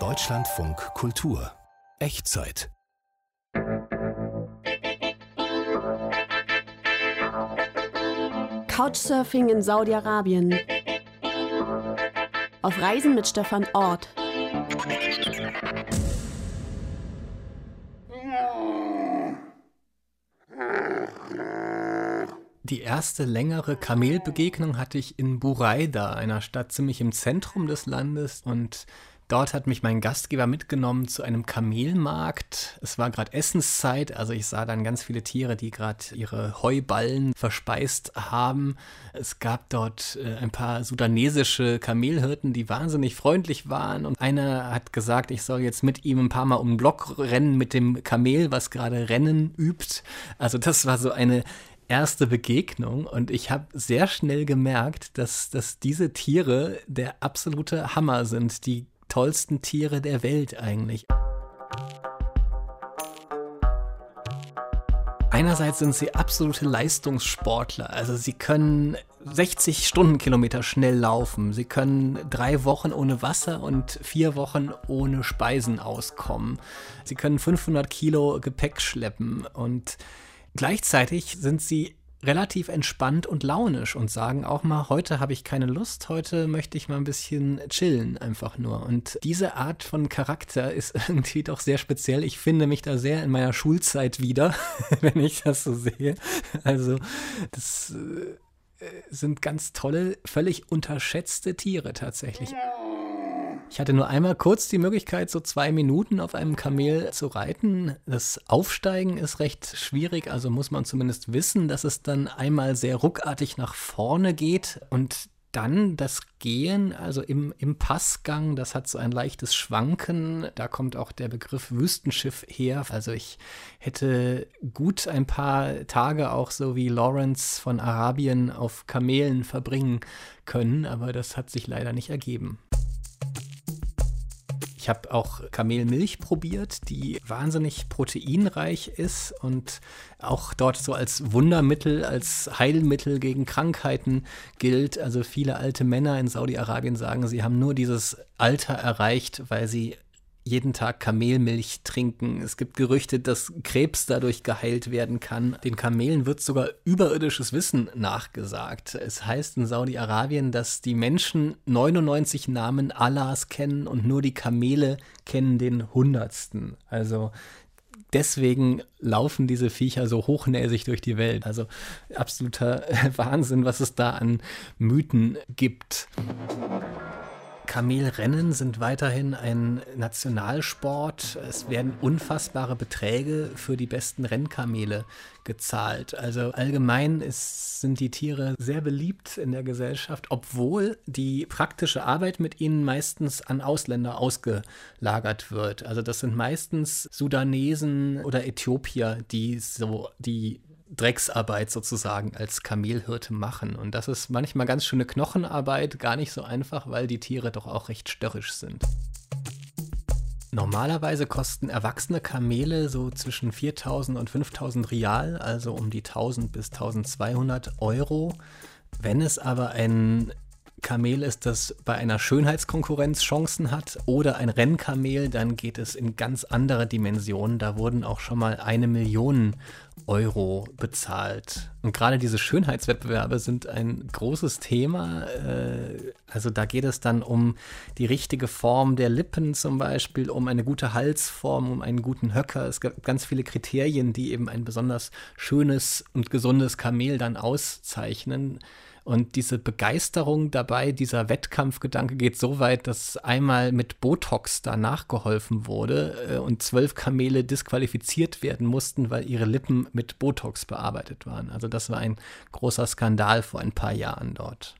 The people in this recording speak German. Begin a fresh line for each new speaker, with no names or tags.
Deutschlandfunk Kultur Echtzeit
Couchsurfing in Saudi-Arabien. Auf Reisen mit Stefan Ort.
Die erste längere Kamelbegegnung hatte ich in Buraida, einer Stadt ziemlich im Zentrum des Landes. Und dort hat mich mein Gastgeber mitgenommen zu einem Kamelmarkt. Es war gerade Essenszeit, also ich sah dann ganz viele Tiere, die gerade ihre Heuballen verspeist haben. Es gab dort äh, ein paar sudanesische Kamelhirten, die wahnsinnig freundlich waren. Und einer hat gesagt, ich soll jetzt mit ihm ein paar Mal um den Block rennen mit dem Kamel, was gerade Rennen übt. Also das war so eine erste Begegnung und ich habe sehr schnell gemerkt, dass, dass diese Tiere der absolute Hammer sind, die tollsten Tiere der Welt eigentlich. Einerseits sind sie absolute Leistungssportler, also sie können 60 Stundenkilometer schnell laufen, sie können drei Wochen ohne Wasser und vier Wochen ohne Speisen auskommen, sie können 500 Kilo Gepäck schleppen und Gleichzeitig sind sie relativ entspannt und launisch und sagen auch mal, heute habe ich keine Lust, heute möchte ich mal ein bisschen chillen, einfach nur. Und diese Art von Charakter ist irgendwie doch sehr speziell. Ich finde mich da sehr in meiner Schulzeit wieder, wenn ich das so sehe. Also, das äh, sind ganz tolle, völlig unterschätzte Tiere tatsächlich. Ich hatte nur einmal kurz die Möglichkeit, so zwei Minuten auf einem Kamel zu reiten. Das Aufsteigen ist recht schwierig, also muss man zumindest wissen, dass es dann einmal sehr ruckartig nach vorne geht und dann das Gehen, also im, im Passgang, das hat so ein leichtes Schwanken. Da kommt auch der Begriff Wüstenschiff her. Also ich hätte gut ein paar Tage auch so wie Lawrence von Arabien auf Kamelen verbringen können, aber das hat sich leider nicht ergeben. Ich habe auch Kamelmilch probiert, die wahnsinnig proteinreich ist und auch dort so als Wundermittel, als Heilmittel gegen Krankheiten gilt. Also viele alte Männer in Saudi-Arabien sagen, sie haben nur dieses Alter erreicht, weil sie jeden Tag Kamelmilch trinken. Es gibt Gerüchte, dass Krebs dadurch geheilt werden kann. Den Kamelen wird sogar überirdisches Wissen nachgesagt. Es heißt in Saudi-Arabien, dass die Menschen 99 Namen Allahs kennen und nur die Kamele kennen den hundertsten. Also deswegen laufen diese Viecher so hochnäsig durch die Welt. Also absoluter Wahnsinn, was es da an Mythen gibt. Kamelrennen sind weiterhin ein Nationalsport. Es werden unfassbare Beträge für die besten Rennkamele gezahlt. Also allgemein ist, sind die Tiere sehr beliebt in der Gesellschaft, obwohl die praktische Arbeit mit ihnen meistens an Ausländer ausgelagert wird. Also das sind meistens Sudanesen oder Äthiopier, die so die Drecksarbeit sozusagen als Kamelhirte machen. Und das ist manchmal ganz schöne Knochenarbeit, gar nicht so einfach, weil die Tiere doch auch recht störrisch sind. Normalerweise kosten erwachsene Kamele so zwischen 4000 und 5000 Rial, also um die 1000 bis 1200 Euro. Wenn es aber ein Kamel ist, das bei einer Schönheitskonkurrenz Chancen hat oder ein Rennkamel, dann geht es in ganz andere Dimensionen. Da wurden auch schon mal eine Million Euro bezahlt. Und gerade diese Schönheitswettbewerbe sind ein großes Thema. Äh, also da geht es dann um die richtige Form der Lippen zum Beispiel, um eine gute Halsform, um einen guten Höcker. Es gibt ganz viele Kriterien, die eben ein besonders schönes und gesundes Kamel dann auszeichnen. Und diese Begeisterung dabei, dieser Wettkampfgedanke geht so weit, dass einmal mit Botox danach geholfen wurde äh, und zwölf Kamele disqualifiziert werden mussten, weil ihre Lippen mit Botox bearbeitet waren. Also das war ein großer Skandal vor ein paar Jahren dort.